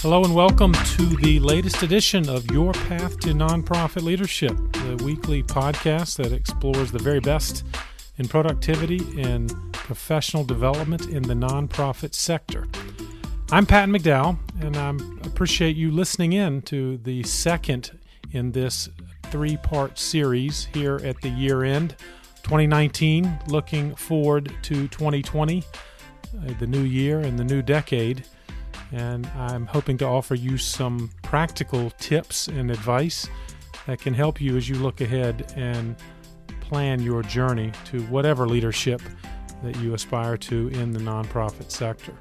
Hello and welcome to the latest edition of Your Path to Nonprofit Leadership, the weekly podcast that explores the very best in productivity and professional development in the nonprofit sector. I'm Pat McDowell, and I appreciate you listening in to the second in this three part series here at the year end 2019, looking forward to 2020, uh, the new year and the new decade and I'm hoping to offer you some practical tips and advice that can help you as you look ahead and plan your journey to whatever leadership that you aspire to in the nonprofit sector.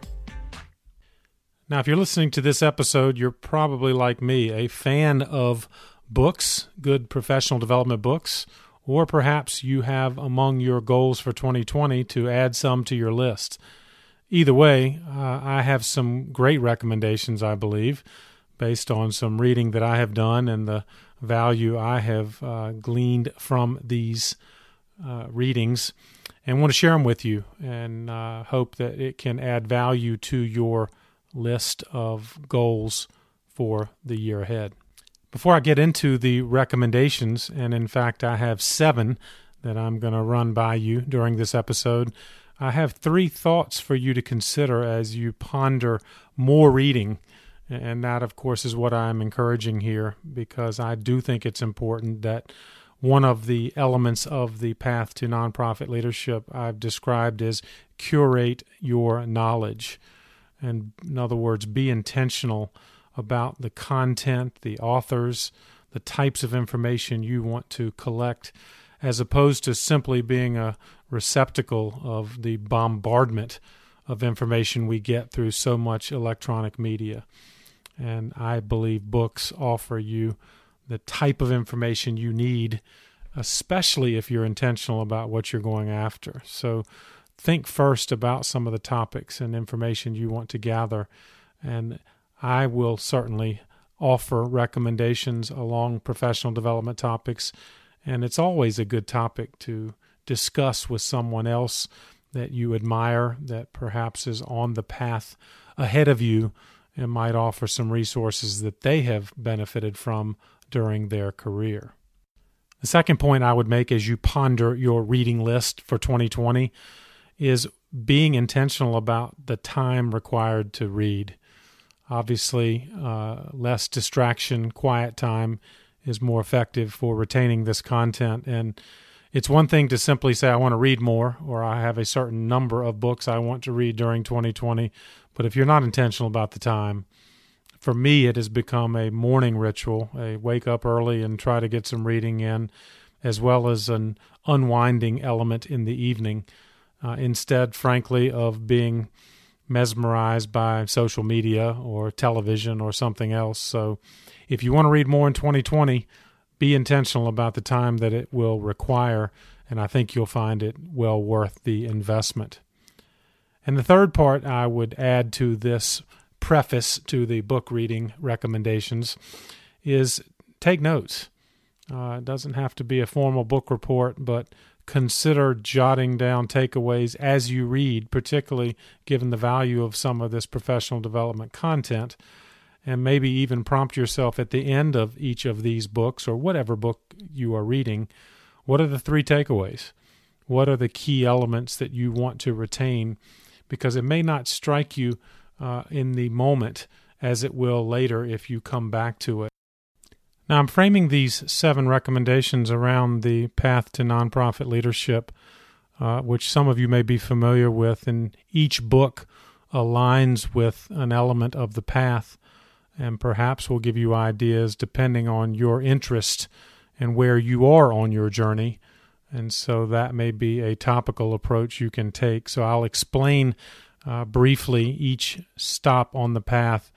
Now, if you're listening to this episode, you're probably like me, a fan of books, good professional development books, or perhaps you have among your goals for 2020 to add some to your list either way, uh, I have some great recommendations, I believe, based on some reading that I have done and the value I have uh, gleaned from these uh, readings, and want to share them with you and uh, hope that it can add value to your list of goals for the year ahead. Before I get into the recommendations, and in fact, I have seven that I'm going to run by you during this episode. I have three thoughts for you to consider as you ponder more reading. And that, of course, is what I'm encouraging here because I do think it's important that one of the elements of the path to nonprofit leadership I've described is curate your knowledge. And in other words, be intentional about the content, the authors, the types of information you want to collect, as opposed to simply being a receptacle of the bombardment of information we get through so much electronic media. And I believe books offer you the type of information you need, especially if you're intentional about what you're going after. So think first about some of the topics and information you want to gather. And I will certainly offer recommendations along professional development topics. And it's always a good topic to discuss with someone else that you admire, that perhaps is on the path ahead of you, and might offer some resources that they have benefited from during their career. The second point I would make as you ponder your reading list for 2020 is being intentional about the time required to read. Obviously, uh, less distraction, quiet time is more effective for retaining this content. And it's one thing to simply say, I want to read more, or I have a certain number of books I want to read during 2020. But if you're not intentional about the time, for me, it has become a morning ritual, a wake up early and try to get some reading in, as well as an unwinding element in the evening, uh, instead, frankly, of being mesmerized by social media or television or something else. So, if you want to read more in 2020, be intentional about the time that it will require, and I think you'll find it well worth the investment. And the third part I would add to this preface to the book reading recommendations is take notes. Uh, it doesn't have to be a formal book report, but consider jotting down takeaways as you read, particularly given the value of some of this professional development content and maybe even prompt yourself at the end of each of these books or whatever book you are reading what are the three takeaways? What are the key elements that you want to retain? Because it may not strike you uh, in the moment as it will later if you come back to it. Now, I'm framing these seven recommendations around the path to nonprofit leadership, uh, which some of you may be familiar with, and each book aligns with an element of the path and perhaps we'll give you ideas depending on your interest and where you are on your journey. And so that may be a topical approach you can take. So I'll explain uh, briefly each stop on the path.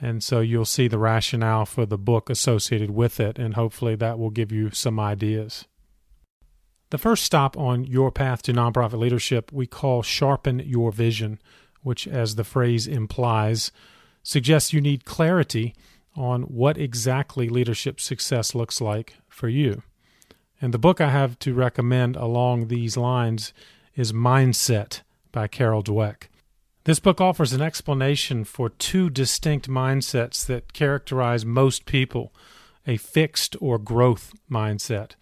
And so you'll see the rationale for the book associated with it, and hopefully that will give you some ideas. The first stop on your path to nonprofit leadership we call Sharpen Your Vision, which, as the phrase implies, suggests you need clarity on what exactly leadership success looks like for you. And the book I have to recommend along these lines is Mindset by Carol Dweck. This book offers an explanation for two distinct mindsets that characterize most people a fixed or growth mindset.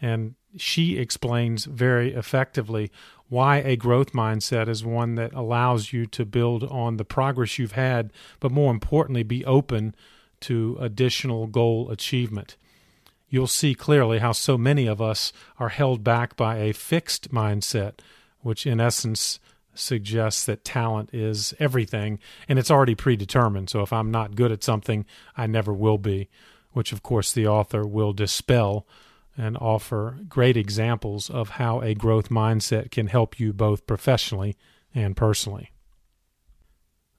And she explains very effectively why a growth mindset is one that allows you to build on the progress you've had, but more importantly, be open to additional goal achievement. You'll see clearly how so many of us are held back by a fixed mindset, which in essence suggests that talent is everything and it's already predetermined. So if I'm not good at something, I never will be, which of course the author will dispel and offer great examples of how a growth mindset can help you both professionally and personally.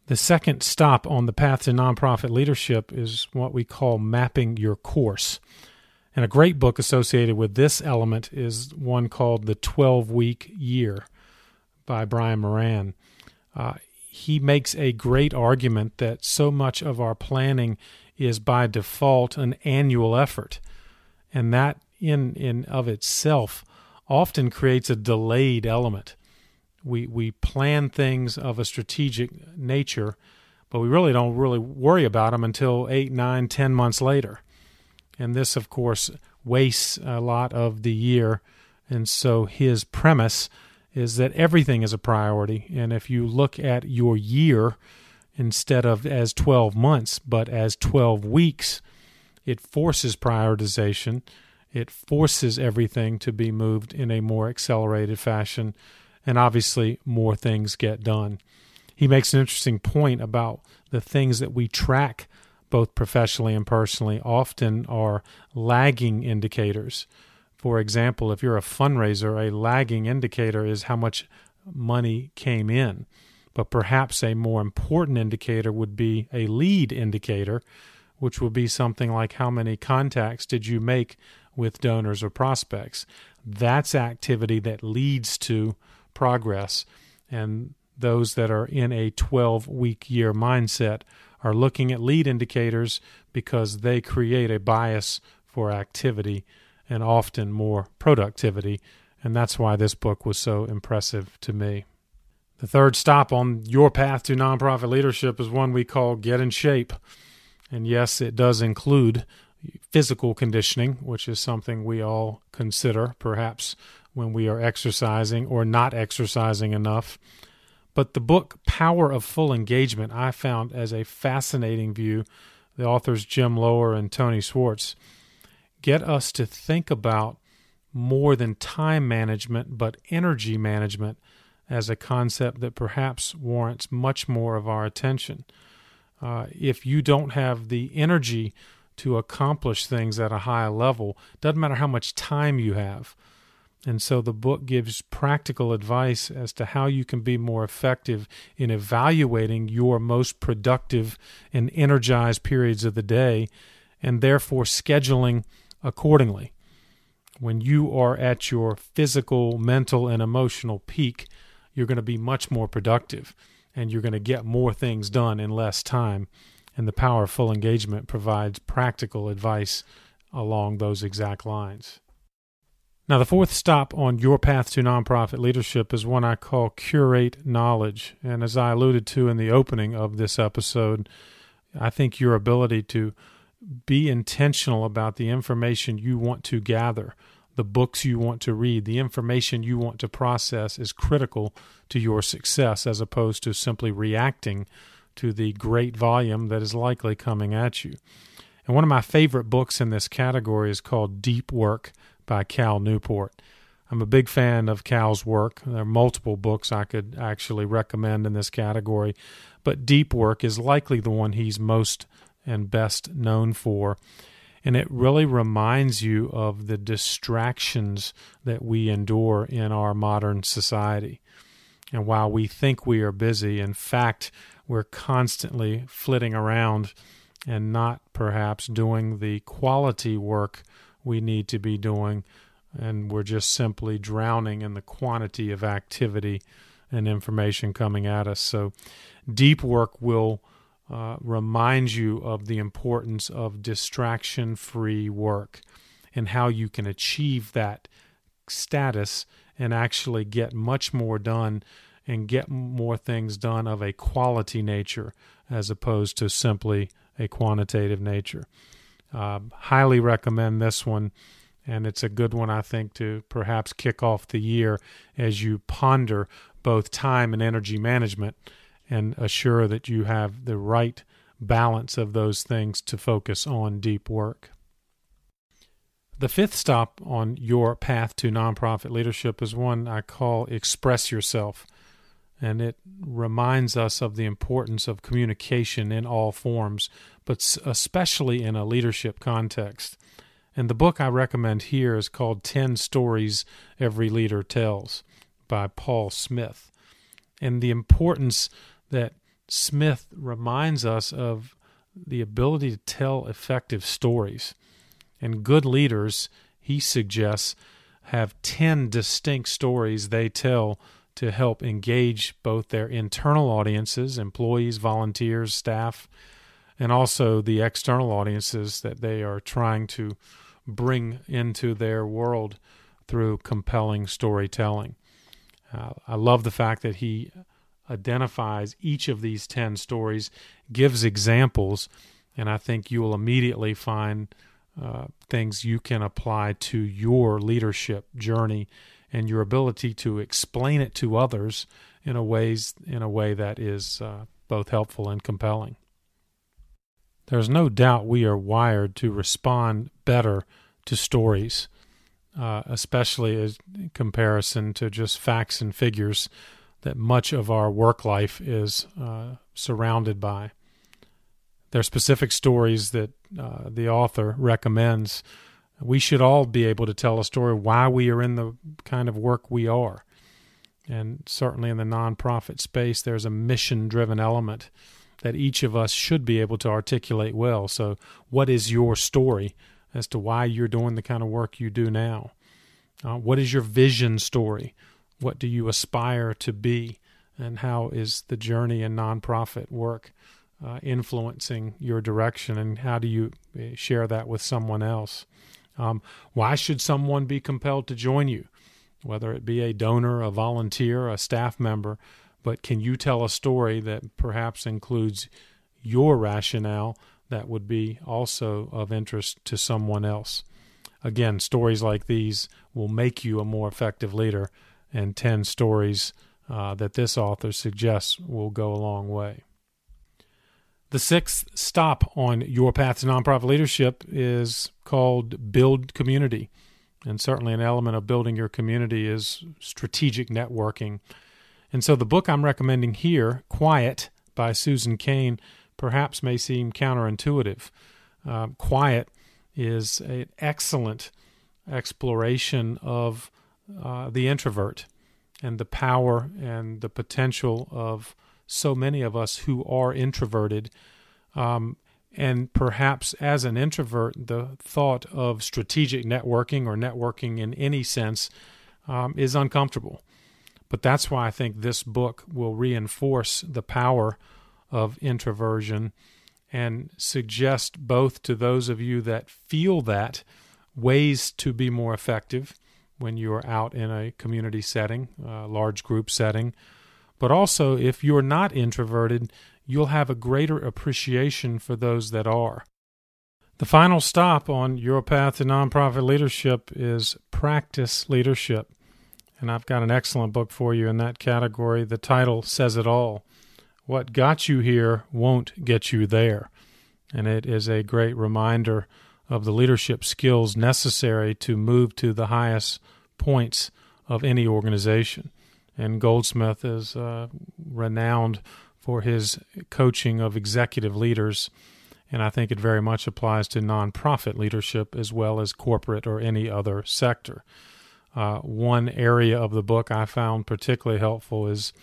The second stop on the path to nonprofit leadership is what we call mapping your course. And a great book associated with this element is one called The 12 Week Year by Brian Moran. Uh, he makes a great argument that so much of our planning is by default an annual effort, and that in in of itself often creates a delayed element. We we plan things of a strategic nature, but we really don't really worry about them until eight, nine, ten months later, and this, of course, wastes a lot of the year. And so his premise is that everything is a priority. And if you look at your year instead of as 12 months, but as 12 weeks, it forces prioritization. It forces everything to be moved in a more accelerated fashion. And obviously, more things get done. He makes an interesting point about the things that we track, both professionally and personally, often are lagging indicators. For example, if you're a fundraiser, a lagging indicator is how much money came in. But perhaps a more important indicator would be a lead indicator, which would be something like how many contacts did you make with donors or prospects. That's activity that leads to progress. And those that are in a 12 week year mindset are looking at lead indicators because they create a bias for activity and often more productivity. And that's why this book was so impressive to me. The third stop on your path to nonprofit leadership is one we call Get in Shape. And yes, it does include physical conditioning, which is something we all consider perhaps when we are exercising or not exercising enough. But the book Power of Full Engagement I found as a fascinating view. The authors Jim Loehr and Tony Schwartz get us to think about more than time management, but energy management as a concept that perhaps warrants much more of our attention. Uh, if you don't have the energy to accomplish things at a high level, doesn't matter how much time you have. And so the book gives practical advice as to how you can be more effective in evaluating your most productive and energized periods of the day and therefore scheduling accordingly. When you are at your physical, mental, and emotional peak, you're going to be much more productive and you're going to get more things done in less time. And the power of full engagement provides practical advice along those exact lines. Now, the fourth stop on your path to nonprofit leadership is one I call curate knowledge. And as I alluded to in the opening of this episode, I think your ability to be intentional about the information you want to gather, the books you want to read, the information you want to process is critical to your success as opposed to simply reacting to the great volume that is likely coming at you. And one of my favorite books in this category is called Deep Work by Cal Newport. I'm a big fan of Cal's work. There are multiple books I could actually recommend in this category, but Deep Work is likely the one he's most and best known for. And it really reminds you of the distractions that we endure in our modern society. And while we think we are busy, in fact, we're constantly flitting around and not perhaps doing the quality work we need to be doing. And we're just simply drowning in the quantity of activity and information coming at us. So, deep work will uh, reminds you of the importance of distraction free work and how you can achieve that status and actually get much more done and get more things done of a quality nature as opposed to simply a quantitative nature. Uh, highly recommend this one, and it's a good one, I think, to perhaps kick off the year as you ponder both time and energy management and assure that you have the right balance of those things to focus on deep work. The fifth stop on your path to nonprofit leadership is one I call Express Yourself. And it reminds us of the importance of communication in all forms, but especially in a leadership context. And the book I recommend here is called 10 Stories Every Leader Tells by Paul Smith. And the importance that Smith reminds us of the ability to tell effective stories. And good leaders, he suggests, have 10 distinct stories they tell to help engage both their internal audiences, employees, volunteers, staff, and also the external audiences that they are trying to bring into their world through compelling storytelling. Uh, I love the fact that he identifies each of these 10 stories, gives examples, and I think you will immediately find uh, things you can apply to your leadership journey and your ability to explain it to others in a ways in a way that is uh, both helpful and compelling. There's no doubt we are wired to respond better to stories, uh, especially as in comparison to just facts and figures that much of our work life is uh, surrounded by. There are specific stories that uh, the author recommends. We should all be able to tell a story why we are in the kind of work we are. And certainly in the nonprofit space, there's a mission driven element that each of us should be able to articulate well. So, what is your story as to why you're doing the kind of work you do now? Uh, what is your vision story? What do you aspire to be? And how is the journey in nonprofit work uh, influencing your direction and how do you uh, share that with someone else? Um, why should someone be compelled to join you, whether it be a donor, a volunteer, a staff member? But can you tell a story that perhaps includes your rationale that would be also of interest to someone else? Again, stories like these will make you a more effective leader, and 10 stories uh, that this author suggests will go a long way. The sixth stop on your path to nonprofit leadership is called Build Community. And certainly, an element of building your community is strategic networking. And so, the book I'm recommending here, Quiet by Susan Cain, perhaps may seem counterintuitive. Uh, Quiet is an excellent exploration of uh, the introvert and the power and the potential of so many of us who are introverted. Um, and perhaps as an introvert, the thought of strategic networking or networking in any sense um, is uncomfortable. But that's why I think this book will reinforce the power of introversion and suggest both to those of you that feel that ways to be more effective when you're out in a community setting, a large group setting, but also, if you're not introverted, you'll have a greater appreciation for those that are. The final stop on your path to nonprofit leadership is practice leadership. And I've got an excellent book for you in that category. The title says it all. What got you here won't get you there. And it is a great reminder of the leadership skills necessary to move to the highest points of any organization and Goldsmith is uh, renowned for his coaching of executive leaders. And I think it very much applies to nonprofit leadership as well as corporate or any other sector. Uh, one area of the book I found particularly helpful is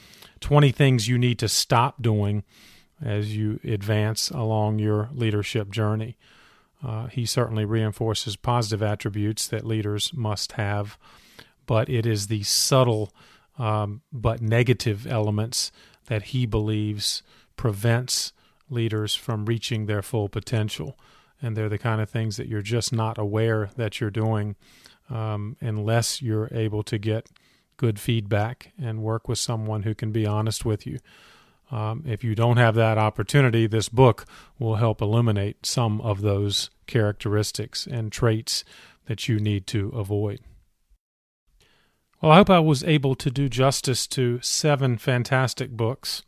20 things you need to stop doing as you advance along your leadership journey. Uh, he certainly reinforces positive attributes that leaders must have, but it is the subtle um, but negative elements that he believes prevents leaders from reaching their full potential. And they're the kind of things that you're just not aware that you're doing um, unless you're able to get good feedback and work with someone who can be honest with you. Um, if you don't have that opportunity, this book will help illuminate some of those characteristics and traits that you need to avoid. Well, I hope I was able to do justice to seven fantastic books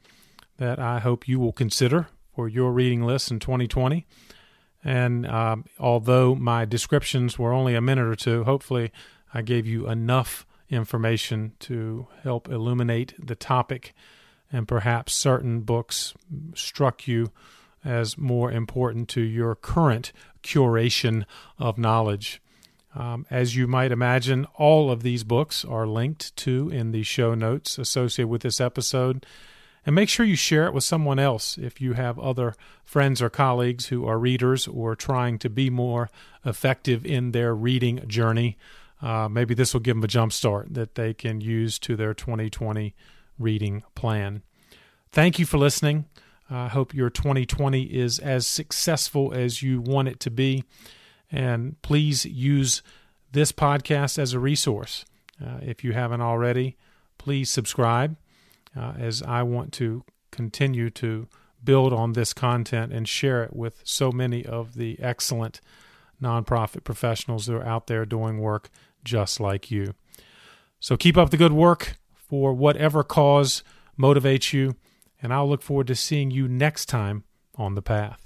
that I hope you will consider for your reading list in 2020. And uh, although my descriptions were only a minute or two, hopefully I gave you enough information to help illuminate the topic, and perhaps certain books struck you as more important to your current curation of knowledge. Um, as you might imagine, all of these books are linked to in the show notes associated with this episode. And make sure you share it with someone else if you have other friends or colleagues who are readers or trying to be more effective in their reading journey. Uh, maybe this will give them a jump start that they can use to their 2020 reading plan. Thank you for listening. I hope your 2020 is as successful as you want it to be. And please use this podcast as a resource. Uh, if you haven't already, please subscribe uh, as I want to continue to build on this content and share it with so many of the excellent nonprofit professionals that are out there doing work just like you. So keep up the good work for whatever cause motivates you, and I'll look forward to seeing you next time on the path.